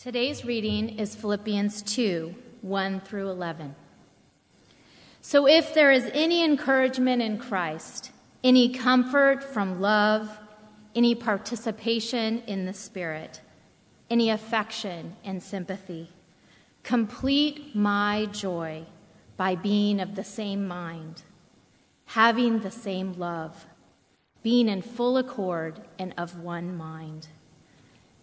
Today's reading is Philippians 2 1 through 11. So, if there is any encouragement in Christ, any comfort from love, any participation in the Spirit, any affection and sympathy, complete my joy by being of the same mind, having the same love, being in full accord and of one mind.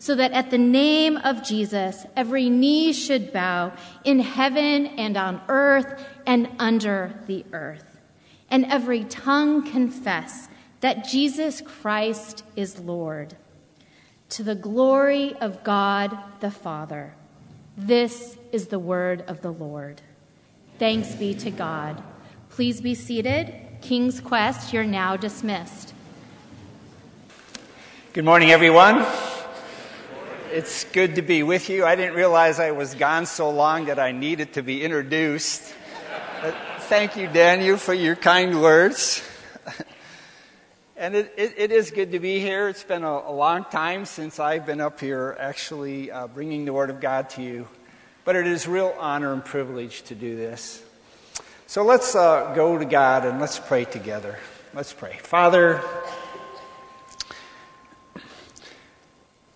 so that at the name of Jesus, every knee should bow in heaven and on earth and under the earth, and every tongue confess that Jesus Christ is Lord, to the glory of God the Father. This is the word of the Lord. Thanks be to God. Please be seated. King's Quest, you're now dismissed. Good morning, everyone. It's good to be with you. I didn't realize I was gone so long that I needed to be introduced. Thank you, Daniel, for your kind words. and it, it, it is good to be here. It's been a, a, long time since I've been up here actually uh, bringing the Word of God to you. But it is real honor and privilege to do this. So let's uh, go to God and let's pray together. Let's pray. Father,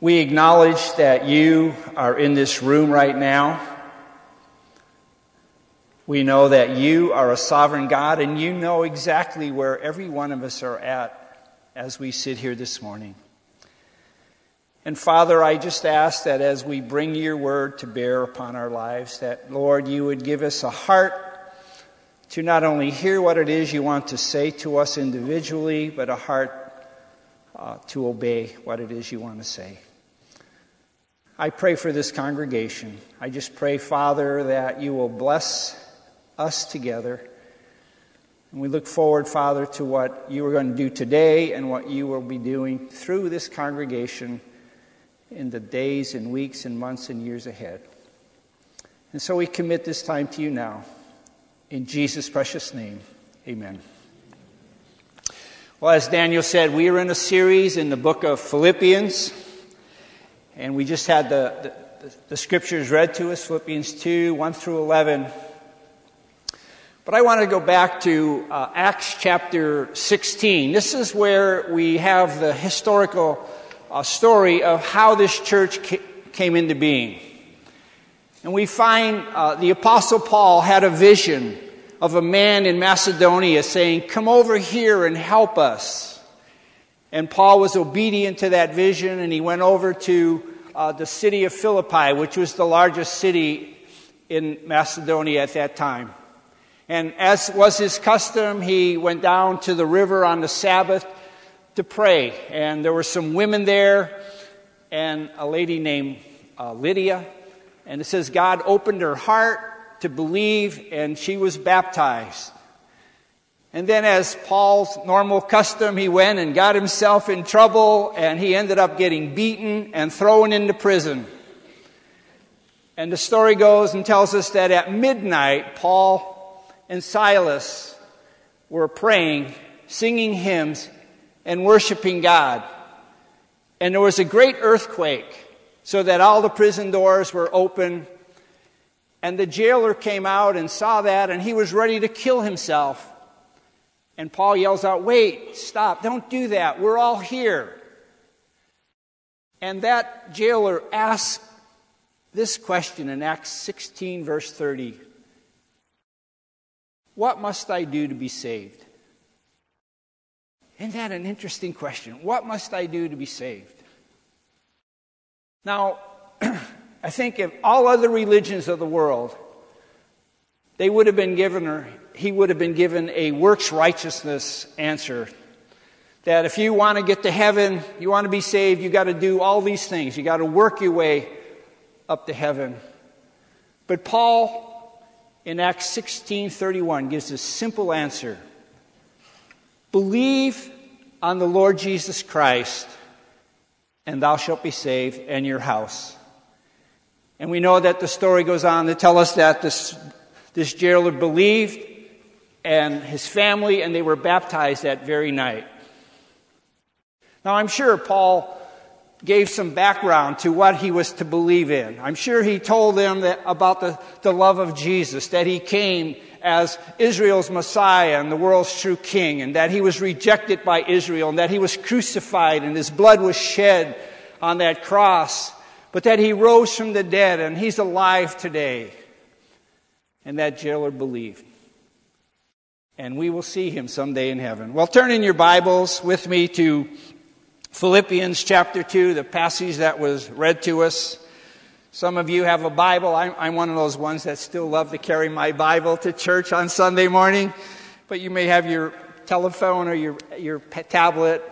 We acknowledge that you are in this room right now. We know that you are a sovereign God and you know exactly where every one of us are at as we sit here this morning. And Father, I just ask that as we bring your word to bear upon our lives, that Lord, you would give us a heart to not only hear what it is you want to say to us individually, but a heart uh, to obey what it is you want to say. I pray for this congregation. I just pray, Father, that you will bless us together. And we look forward, Father, to what you are going to do today and what you will be doing through this congregation in the days and weeks and months and years ahead. And so we commit this time to you now. In Jesus' precious name, amen. Well, as Daniel said, we are in a series in the book of Philippians. And we just had the, the, the scriptures read to us Philippians 2 1 through 11. But I want to go back to uh, Acts chapter 16. This is where we have the historical uh, story of how this church ca- came into being. And we find uh, the Apostle Paul had a vision of a man in Macedonia saying, Come over here and help us. And Paul was obedient to that vision, and he went over to uh, the city of Philippi, which was the largest city in Macedonia at that time. And as was his custom, he went down to the river on the Sabbath to pray. And there were some women there, and a lady named uh, Lydia. And it says God opened her heart to believe, and she was baptized. And then, as Paul's normal custom, he went and got himself in trouble, and he ended up getting beaten and thrown into prison. And the story goes and tells us that at midnight, Paul and Silas were praying, singing hymns, and worshiping God. And there was a great earthquake, so that all the prison doors were open. And the jailer came out and saw that, and he was ready to kill himself. And Paul yells out, Wait, stop, don't do that. We're all here. And that jailer asks this question in Acts 16, verse 30 What must I do to be saved? Isn't that an interesting question? What must I do to be saved? Now, I think if all other religions of the world, they would have been given, he would have been given a works righteousness answer. That if you want to get to heaven, you want to be saved, you got to do all these things. You got to work your way up to heaven. But Paul in Acts 16:31 gives a simple answer. Believe on the Lord Jesus Christ and thou shalt be saved and your house. And we know that the story goes on to tell us that this, this jailer believed and his family and they were baptized that very night. Now I'm sure Paul gave some background to what he was to believe in. I'm sure he told them that, about the, the love of Jesus, that he came as Israel's Messiah and the world's true king, and that he was rejected by Israel, and that he was crucified and his blood was shed on that cross, but that he rose from the dead and he's alive today. And that jailer believed. And we will see him someday in heaven. Well, turn in your Bibles with me to Philippians chapter 2, the passage that was read to us. Some of you have a Bible. I'm, I'm, one of those ones that still love to carry my Bible to church on Sunday morning. But you may have your telephone or your, your tablet.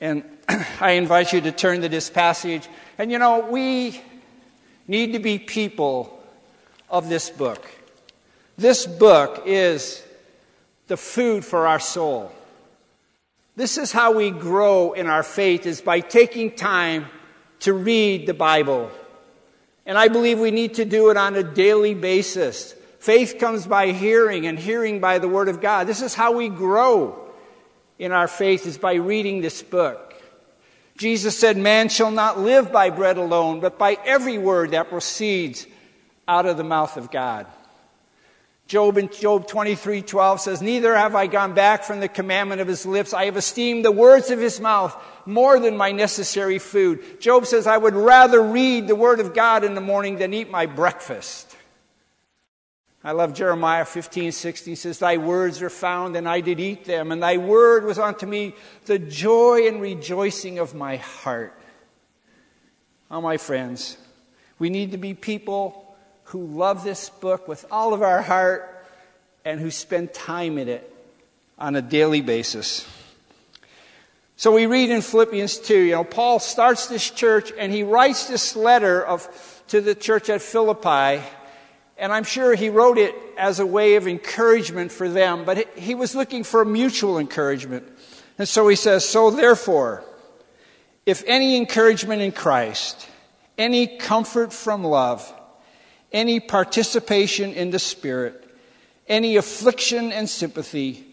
And I invite you to turn to this passage. And you know, we need to be people of this book. This book is the food for our soul. This is how we grow in our faith is by taking time to read the Bible. And I believe we need to do it on a daily basis. Faith comes by hearing and hearing by the Word of God. This is how we grow in our faith is by reading this book. Jesus said, Man shall not live by bread alone, but by every word that proceeds out of the mouth of God. Job in Job 23, 12 says, Neither have I gone back from the commandment of his lips. I have esteemed the words of his mouth more than my necessary food. Job says, I would rather read the word of God in the morning than eat my breakfast. I love Jeremiah 15, 16 says, Thy words are found and I did eat them, and thy word was unto me the joy and rejoicing of my heart. Oh, my friends, we need to be people who love this book with all of our heart and who spend time in it on a daily basis. So we read in Philippians 2, you know, Paul starts this church and he writes this letter of, to the church at Philippi. And I'm sure he wrote it as a way of encouragement for them, but he was looking for mutual encouragement. And so he says, So therefore, if any encouragement in Christ, any comfort from love, any participation in the Spirit, any affliction and sympathy.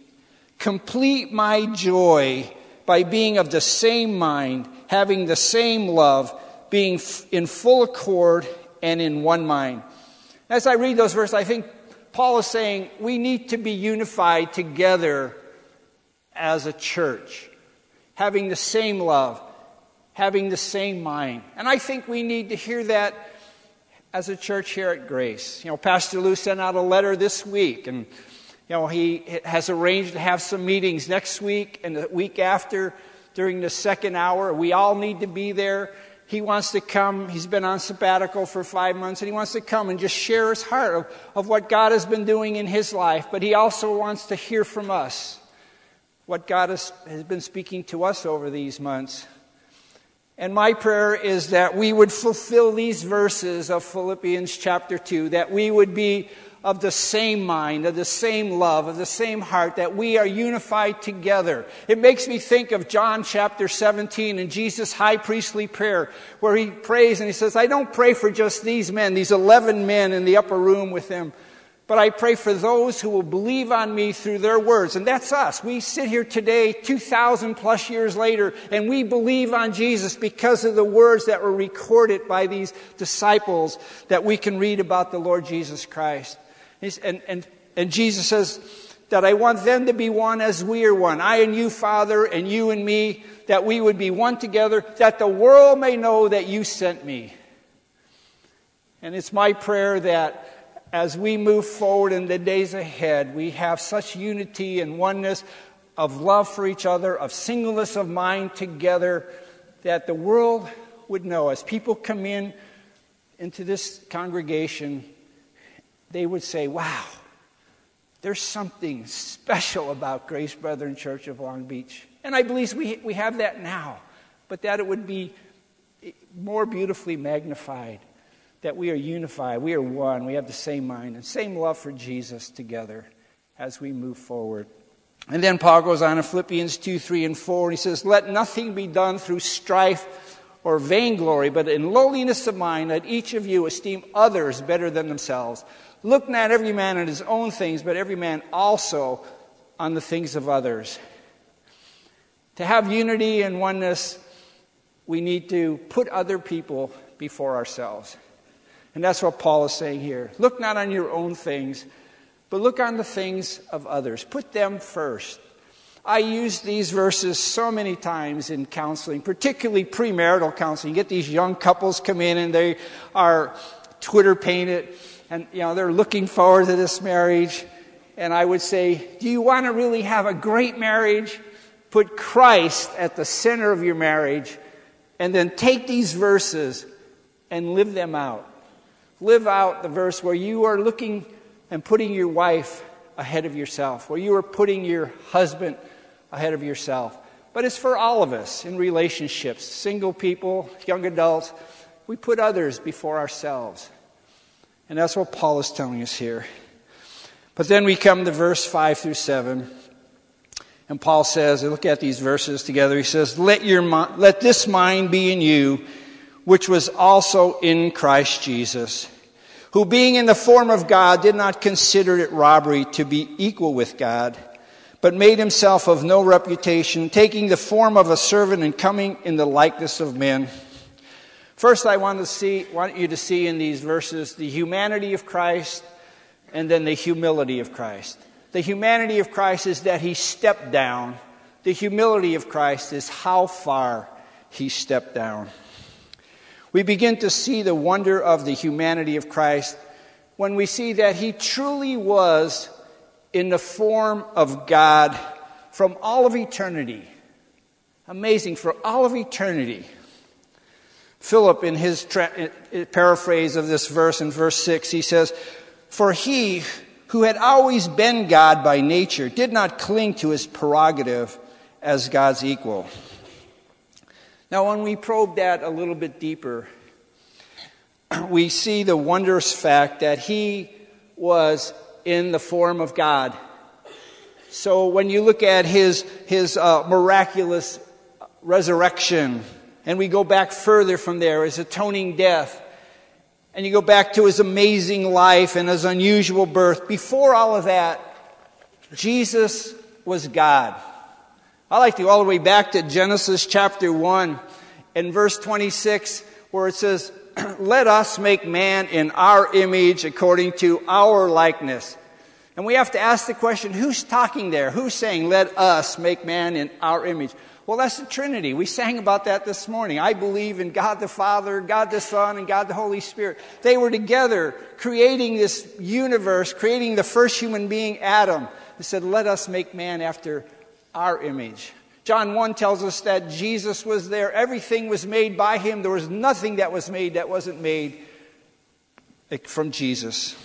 Complete my joy by being of the same mind, having the same love, being in full accord and in one mind. As I read those verses, I think Paul is saying we need to be unified together as a church, having the same love, having the same mind. And I think we need to hear that as a church here at Grace. You know, Pastor Lou sent out a letter this week, and you know he has arranged to have some meetings next week and the week after during the second hour. We all need to be there. He wants to come. He's been on sabbatical for five months, and he wants to come and just share his heart of, of what God has been doing in his life. But he also wants to hear from us what God has, has been speaking to us over these months. And my prayer is that we would fulfill these verses of Philippians chapter 2, that we would be of the same mind, of the same love, of the same heart, that we are unified together. It makes me think of John chapter 17 and Jesus' high priestly prayer, where he prays and he says, I don't pray for just these men, these 11 men in the upper room with him, but I pray for those who will believe on me through their words. And that's us. We sit here today, 2,000 plus years later, and we believe on Jesus because of the words that were recorded by these disciples that we can read about the Lord Jesus Christ. And, and, and Jesus says that I want them to be one as we are one. I and you, Father, and you and me, that we would be one together, that the world may know that you sent me. And it's my prayer that as we move forward in the days ahead, we have such unity and oneness of love for each other, of singleness of mind together, that the world would know. As people come in into this congregation, they would say, Wow, there's something special about Grace Brethren Church of Long Beach. And I believe we, we have that now, but that it would be more beautifully magnified that we are unified, we are one, we have the same mind and same love for Jesus together as we move forward. And then Paul goes on in Philippians 2, 3, and 4, and he says, Let nothing be done through strife or vainglory, but in lowliness of mind, let each of you esteem others better than themselves. Look not every man at his own things, but every man also on the things of others. To have unity and oneness, we need to put other people before ourselves. And that's what Paul is saying here. Look not on your own things, but look on the things of others. Put them first. I use these verses so many times in counseling, particularly premarital counseling. You get these young couples come in and they are Twitter painted and you know they're looking forward to this marriage. And I would say, do you want to really have a great marriage? Put Christ at the center of your marriage and then take these verses and live them out live out the verse where you are looking and putting your wife ahead of yourself, where you are putting your husband ahead of yourself. But it's for all of us in relationships, single people, young adults. We put others before ourselves. And that's what Paul is telling us here. But then we come to verse 5 through 7. And Paul says, look at these verses together. He says, let, your, let this mind be in you, which was also in Christ Jesus, who being in the form of God did not consider it robbery to be equal with God, but made himself of no reputation, taking the form of a servant and coming in the likeness of men. First, I want, to see, want you to see in these verses the humanity of Christ and then the humility of Christ. The humanity of Christ is that he stepped down. The humility of Christ is how far he stepped down. We begin to see the wonder of the humanity of Christ when we see that he truly was in the form of God from all of eternity. Amazing, for all of eternity. Phillips, in his tra- paraphrase of this verse in verse 6, he says, For he who had always been God by nature did not cling to his prerogative as God's equal. Now, when we probe that a little bit deeper, we see the wondrous fact that he was in the form of God. So when you look at his, his uh, miraculous resurrection, and we go back further from there, his atoning death, and you go back to his amazing life and his unusual birth, before all of that, Jesus was God. I like to go all the way back to Genesis chapter 1 and verse 26, where it says, Let us make man in our image according to our likeness. And we have to ask the question who's talking there? Who's saying, Let us make man in our image? Well, that's the Trinity. We sang about that this morning. I believe in God the Father, God the Son, and God the Holy Spirit. They were together creating this universe, creating the first human being, Adam. They said, Let us make man after our image. John 1 tells us that Jesus was there. Everything was made by him. There was nothing that was made that wasn't made from Jesus.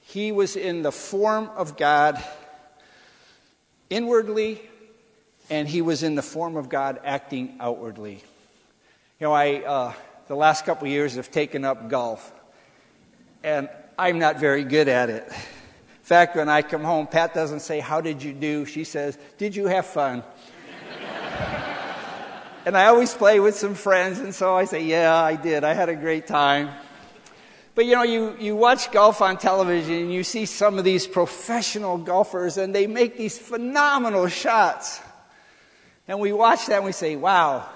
He was in the form of God inwardly, and he was in the form of God acting outwardly. You know, I, uh, the last couple years have taken up golf, and I'm not very good at it fact, when I come home, Pat doesn't say, How did you do? She says, Did you have fun? and I always play with some friends, and so I say, Yeah, I did. I had a great time. But you know, you, you watch golf on television and you see some of these professional golfers and they make these phenomenal shots. And we watch that and we say, wow,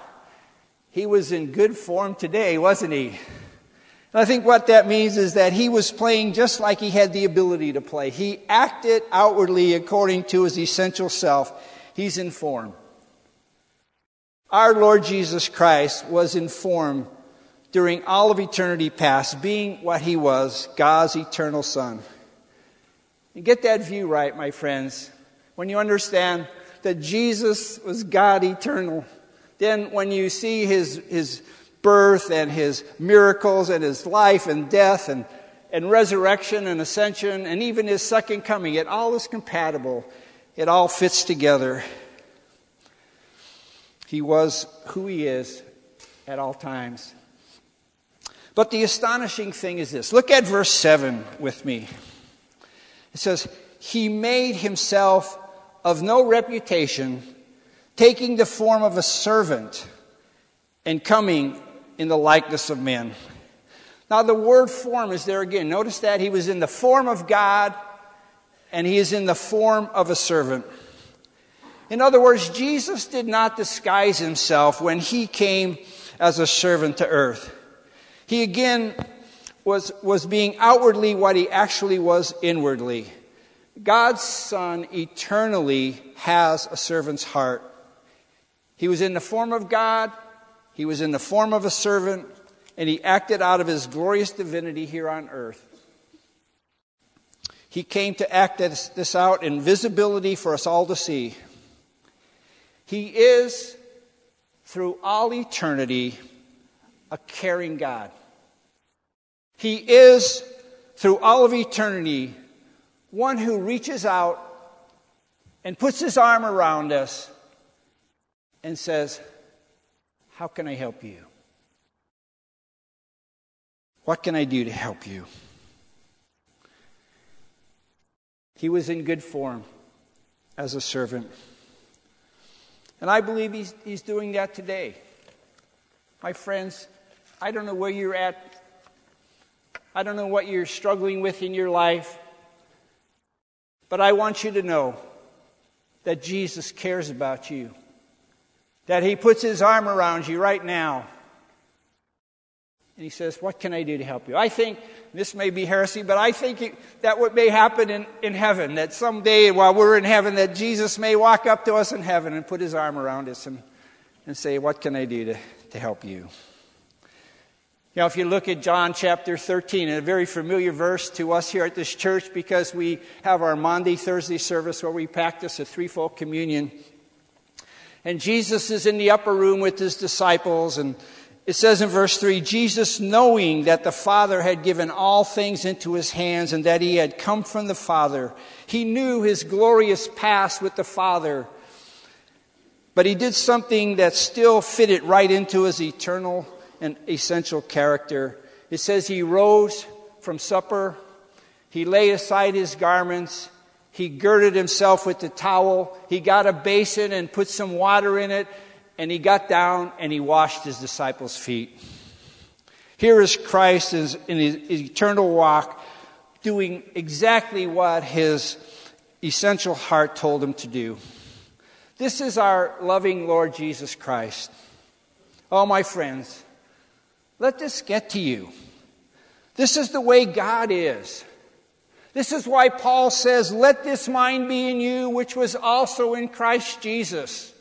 he was in good form today, wasn't he? And I think what that means is that he was playing just like he had the ability to play. He acted outwardly according to his essential self. He's in form. Our Lord Jesus Christ was in form during all of eternity past, being what he was, God's eternal Son. And get that view right, my friends. When you understand that Jesus was God eternal, then when you see his, his birth and his miracles and his life and death and, and resurrection and ascension and even his second coming, it all is compatible. It all fits together. He was who he is at all times. But the astonishing thing is this look at verse 7 with me. It says, He made himself of no reputation, taking the form of a servant and coming in the likeness of men. Now, the word form is there again. Notice that he was in the form of God and he is in the form of a servant. In other words, Jesus did not disguise himself when he came as a servant to earth. He again was, was being outwardly what he actually was inwardly. God's Son eternally has a servant's heart. He was in the form of God, he was in the form of a servant, and he acted out of his glorious divinity here on earth. He came to act this, out in visibility for us all to see. He is, through all eternity, a caring God. He is, through all of eternity, one who reaches out and puts his arm around us and says, How can I help you? What can I do to help you? He was in good form as a servant. And I believe he's, he's doing that today. My friends, I don't know where you're at. I don't know what you're struggling with in your life. But I want you to know that Jesus cares about you, that He puts His arm around you right now. And He says, What can I do to help you? I think this may be heresy, but I think it, that what may happen in, in heaven, that someday while we're in heaven, that Jesus may walk up to us in heaven and put His arm around us and, and say, What can I do to, to help you? You know, if you look at John chapter 13, a very familiar verse to us here at this church because we have our Maundy, Thursday service where we practice a threefold communion. And Jesus is in the upper room with his disciples, and it says in verse 3 Jesus, knowing that the Father had given all things into his hands and that he had come from the Father, he knew his glorious past with the Father. But he did something that still fitted right into his eternal and essential character. It says he rose from supper, he laid aside his garments, he girded himself with the towel, he got a basin and put some water in it, and he got down and he washed his disciples' feet. Here is Christ in his eternal walk doing exactly what his essential heart told him to do. This is our loving Lord Jesus Christ. Oh, my friends, let this get to you. This is the way God is. This is why Paul says, Let this mind be in you, which was also in Christ Jesus.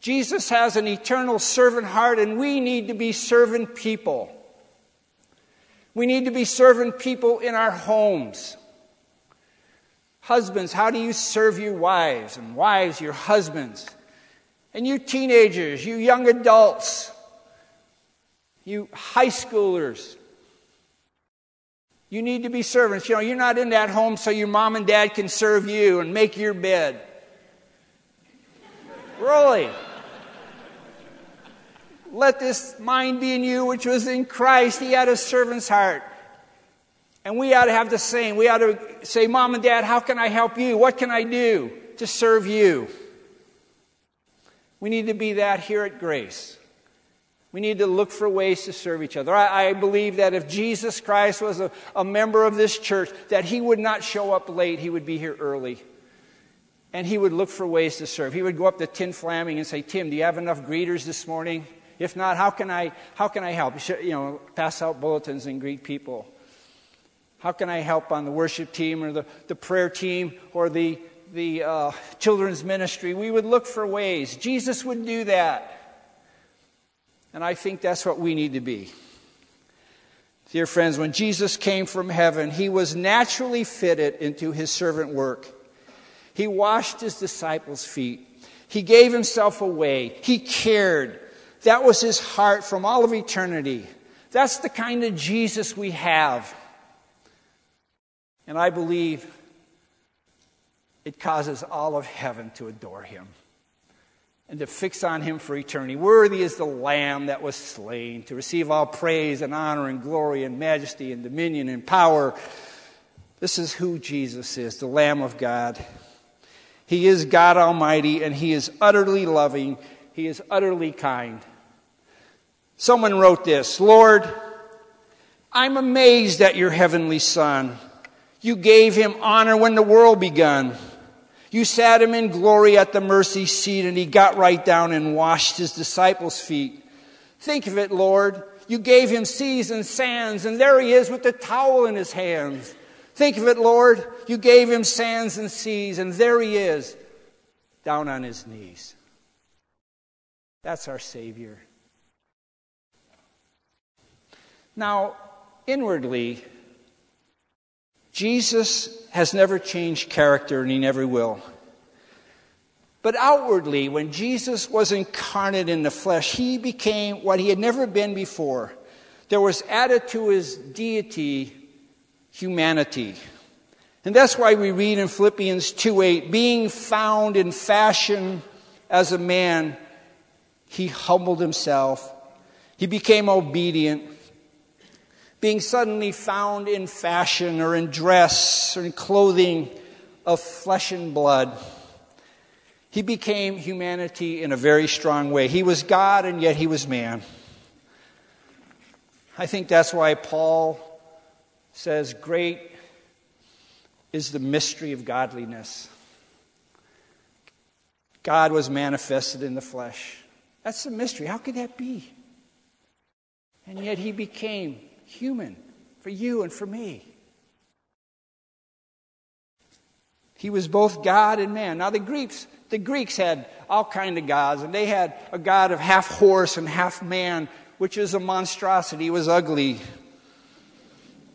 Jesus has an eternal servant heart, and we need to be servant people. We need to be servant people in our homes. Husbands, how do you serve your wives? And wives, your husbands. And you teenagers, you young adults, you high schoolers, you need to be servants. You know, you're not in that home so your mom and dad can serve you and make your bed. Really? Let this mind be in you, which was in Christ. He had a servant's heart. And we ought to have the same. We ought to say, Mom and Dad, how can I help you? What can I do to serve you? We need to be that here at Grace. We need to look for ways to serve each other. I, I believe that if Jesus Christ was a, a member of this church, that he would not show up late, he would be here early. And he would look for ways to serve. He would go up to Tim Flaming and say, Tim, do you have enough greeters this morning? If not, how can I, how can I help? You know, pass out bulletins and greet people. How can I help on the worship team or the, the prayer team or the, the uh, children's ministry? We would look for ways. Jesus would do that. And I think that's what we need to be. Dear friends, when Jesus came from heaven, he was naturally fitted into his servant work. He washed his disciples' feet. He gave himself away. He cared. That was his heart from all of eternity. That's the kind of Jesus we have. And I believe it causes all of heaven to adore him and to fix on him for eternity. Worthy is the Lamb that was slain to receive all praise and honor and glory and majesty and dominion and power. This is who Jesus is, the Lamb of God. He is God Almighty and He is utterly loving. He is utterly kind. Someone wrote this Lord, I'm amazed at your heavenly Son. You gave him honor when the world begun. You sat him in glory at the mercy seat, and he got right down and washed his disciples' feet. Think of it, Lord. You gave him seas and sands, and there he is with the towel in his hands. Think of it, Lord. You gave him sands and seas, and there he is, down on his knees. That's our Savior. Now, inwardly, Jesus has never changed character and he never will. But outwardly, when Jesus was incarnate in the flesh, he became what he had never been before. There was added to his deity humanity. And that's why we read in Philippians 2 8, being found in fashion as a man, he humbled himself. He became obedient being suddenly found in fashion or in dress or in clothing of flesh and blood. He became humanity in a very strong way. He was God and yet he was man. I think that's why Paul says, Great is the mystery of godliness. God was manifested in the flesh. That's the mystery. How could that be? And yet he became human for you and for me. He was both God and man. Now the Greeks, the Greeks had all kind of gods, and they had a god of half horse and half man, which is a monstrosity. He was ugly.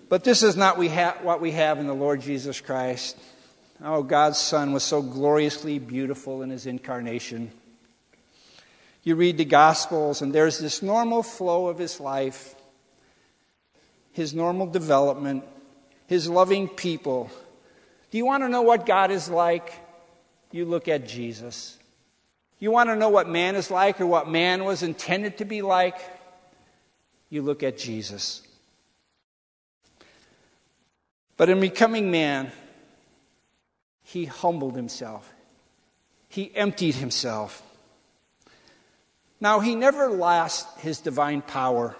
But this is not we ha- what we have in the Lord Jesus Christ. Oh, God's Son was so gloriously beautiful in his incarnation. You read the Gospels, and there's this normal flow of his life his normal development, his loving people. Do you want to know what God is like? You look at Jesus. You want to know what man is like or what man was intended to be like? You look at Jesus. But in becoming man, he humbled himself. He emptied himself. Now, he never lost his divine power.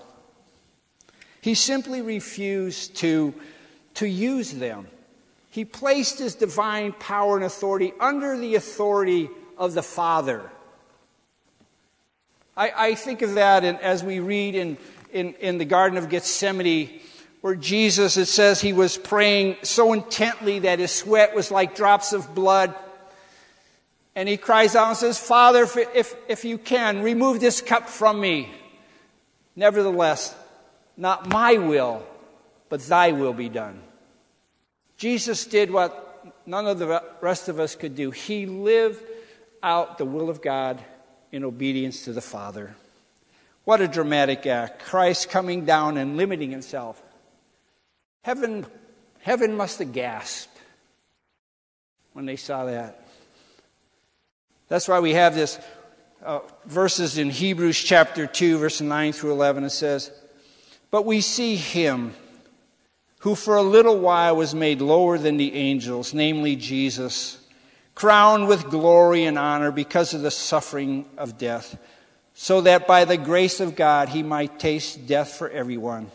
He simply refused to, to use them. He placed his divine power and authority under the authority of the Father. I, I think of that in, as we read in, in, in the Garden of Gethsemane, where Jesus, it says he was praying so intently that his sweat was like drops of blood. And he cries out and says, Father, if, if, if you can, remove this cup from me. Nevertheless, not my will, but thy will be done. Jesus did what none of the rest of us could do. He lived out the will of God in obedience to the Father. What a dramatic act. Christ coming down and limiting himself. Heaven, heaven must have gasped when they saw that. That's why we have this uh, verses in Hebrews chapter 2, verse 9 through 11. It says, but we see him who for a little while was made lower than the angels, namely Jesus, crowned with glory and honor because of the suffering of death, so that by the grace of God he might taste death for everyone.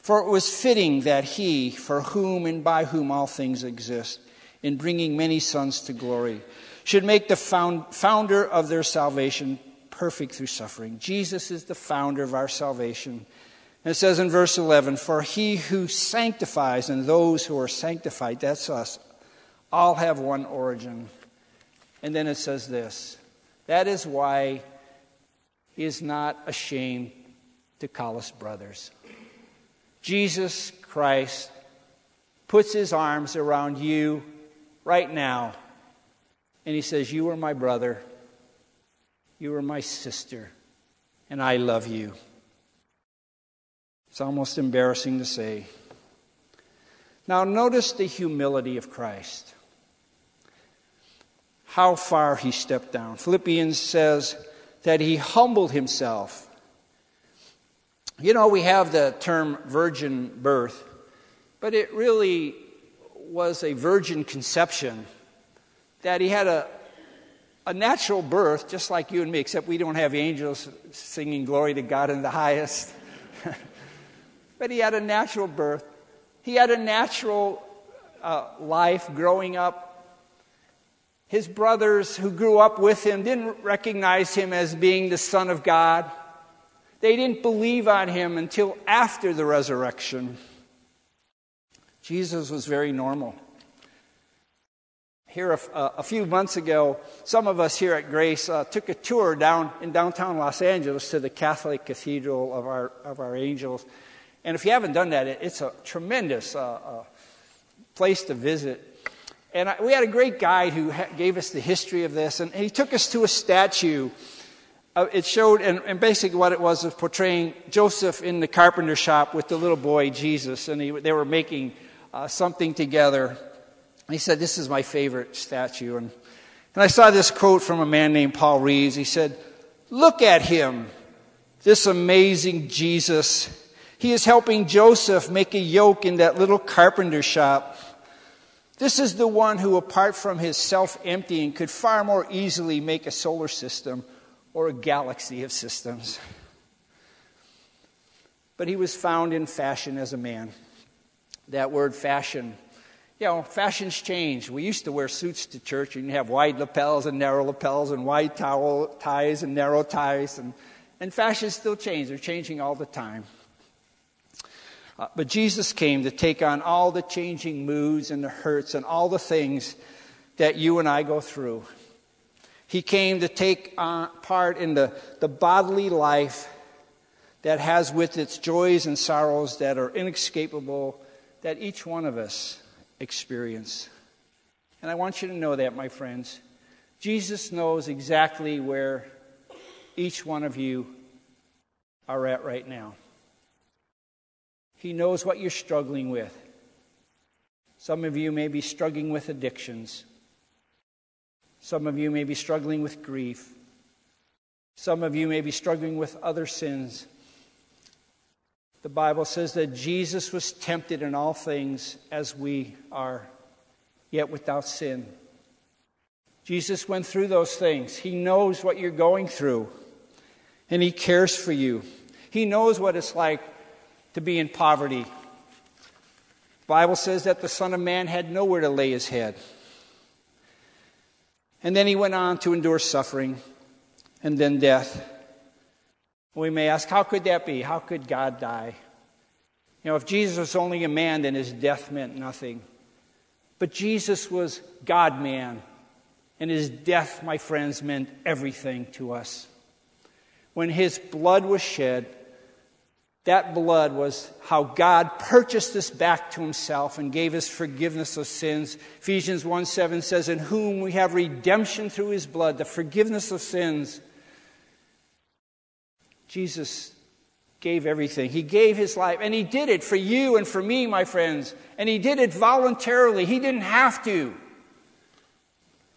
For it was fitting that he, for whom and by whom all things exist, in bringing many sons to glory, should make the found, founder of their salvation perfect through suffering. Jesus is the founder of our salvation. And it says in verse 11, For he who sanctifies and those who are sanctified, that's us, all have one origin. And then it says this That is why he is not ashamed to call us brothers. Jesus Christ puts his arms around you right now, and he says, You are my brother, you are my sister, and I love you. It's almost embarrassing to say. Now, notice the humility of Christ. How far he stepped down. Philippians says that he humbled himself. You know, we have the term virgin birth, but it really was a virgin conception. That he had a, a natural birth, just like you and me, except we don't have angels singing glory to God in the highest. but he had a natural birth. He had a natural uh, life growing up. His brothers who grew up with him didn't recognize him as being the Son of God. They didn't believe on him until after the resurrection. Jesus was very normal. Here, a, a few months ago, some of us here at Grace uh, took a tour down in downtown Los Angeles to the Catholic Cathedral of our, of our angels. And if you haven't done that, it's a tremendous uh, uh, place to visit. And I, we had a great guide who ha- gave us the history of this, and he took us to a statue. Uh, it showed, and, and, basically what it was was portraying Joseph in the carpenter shop with the little boy Jesus, and he, they were making uh, something together. And he said, This is my favorite statue. And, and I saw this quote from a man named Paul Reeves. He said, Look at him, this amazing Jesus. He is helping Joseph make a yoke in that little carpenter shop. This is the one who, apart from his self emptying, could far more easily make a solar system or a galaxy of systems. But he was found in fashion as a man. That word fashion, you know, fashions change. We used to wear suits to church and have wide lapels and narrow lapels and wide towel ties and narrow ties. And, and fashions still change, they're changing all the time. Uh, but Jesus came to take on all the changing moods and the hurts and all the things that you and I go through. He came to take part in the, the bodily life that has with its joys and sorrows that are inescapable that each one of us experience. And I want you to know that, my friends. Jesus knows exactly where each one of you are at right now. He knows what you're struggling with. Some of you may be struggling with addictions. Some of you may be struggling with grief. Some of you may be struggling with other sins. The Bible says that Jesus was tempted in all things as we are, yet without sin. Jesus went through those things. He knows what you're going through, and He cares for you. He knows what it's like to be in poverty. The Bible says that the Son of Man had nowhere to lay his head. And then he went on to endure suffering and then death. We may ask, how could that be? How could God die? You know, if Jesus was only a man, then his death meant nothing. But Jesus was God man, and his death, my friends, meant everything to us. When his blood was shed, that blood was how God purchased us back to himself and gave us forgiveness of sins. Ephesians 1 7 says, In whom we have redemption through his blood, the forgiveness of sins. Jesus gave everything. He gave his life, and he did it for you and for me, my friends. And he did it voluntarily. He didn't have to.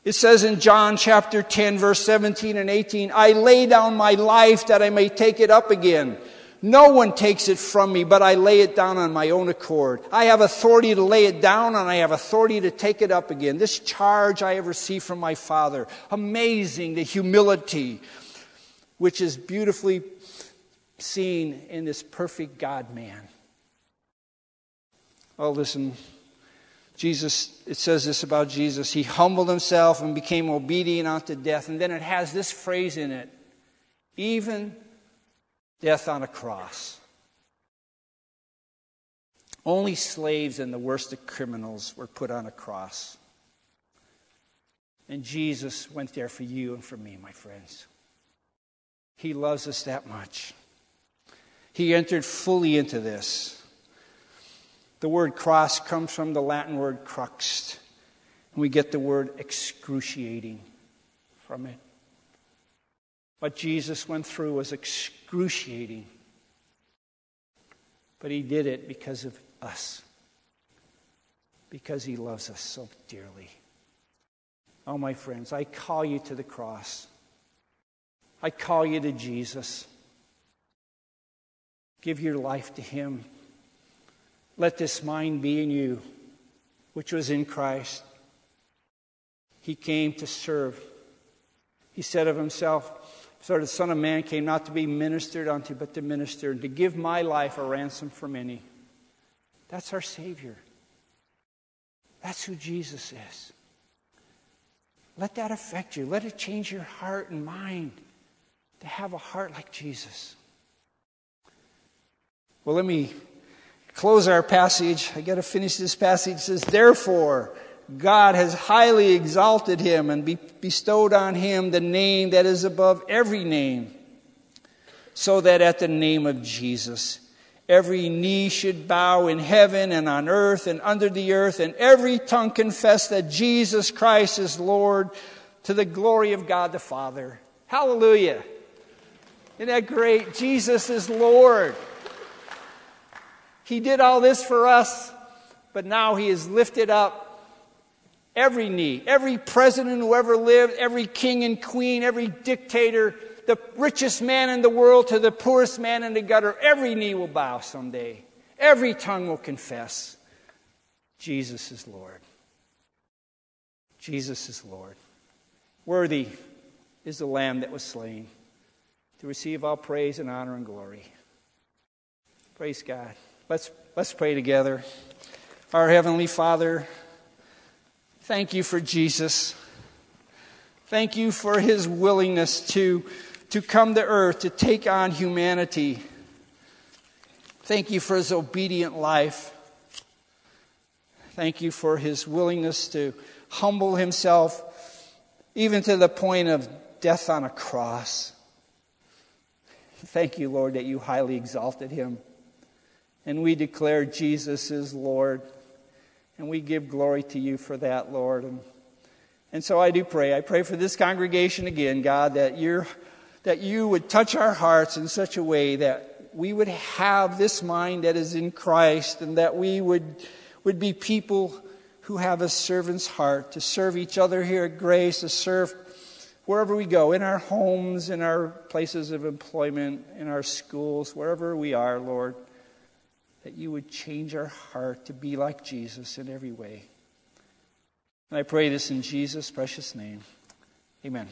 It says in John chapter 10, verse 17 and 18, I lay down my life that I may take it up again. No one takes it from me, but I lay it down on my own accord. I have authority to lay it down and I have authority to take it up again. This charge I have received from my Father. Amazing, the humility, which is beautifully seen in this perfect God man. Oh, listen. Jesus, it says this about Jesus. He humbled himself and became obedient unto death. And then it has this phrase in it even death on a cross. Only slaves and the worst of criminals were put on a cross. And Jesus went there for you and for me, my friends. He loves us that much. He entered fully into this. The word cross comes from the Latin word crux, and we get the word excruciating from it. What Jesus went through was excruciating, but he did it because of us, because he loves us so dearly. Oh, my friends, I call you to the cross. I call you to Jesus. Give your life to Him. Let this mind be in you, which was in Christ. He came to serve. He said of Himself, so the Son of Man came not to be ministered unto, but to minister, and to give my life a ransom for many. That's our Savior. That's who Jesus is. Let that affect you. Let it change your heart and mind to have a heart like Jesus. Well, let me close our passage. I got to finish this passage. It says, Therefore, God has highly exalted him and be bestowed on him the name that is above every name, so that at the name of Jesus, every knee should bow in heaven and on earth and under the earth, and every tongue confess that Jesus Christ is Lord to the glory of God the Father. Hallelujah. Isn't that great? Jesus is Lord. He did all this for us, but now He is lifted up every knee, every president who ever lived, every king and queen, every dictator, the richest man in the world to the poorest man in the gutter, every knee will bow someday. Every tongue will confess Jesus is Lord. Jesus is Lord. Worthy is the Lamb that was slain to receive all praise and honor and glory. Praise God. Let's, let's pray together. Our Heavenly Father, thank you for Jesus. Thank you for his willingness to, to come to earth, to take on humanity. Thank you for his obedient life. Thank you for his willingness to humble himself, even to the point of death on a cross. Thank you, Lord, that you highly exalted him. And we declare Jesus is Lord. And we give glory to you for that, Lord. And, and so I do pray. I pray for this congregation again, God, that, you that you would touch our hearts in such a way that we would have this mind that is in Christ and that we would, would be people who have a servant's heart to serve each other here at Grace, to serve wherever we go, in our homes, in our places of employment, in our schools, wherever we are, Lord, that you would change our heart to be like Jesus in every way. And I pray this in Jesus' precious name. Amen.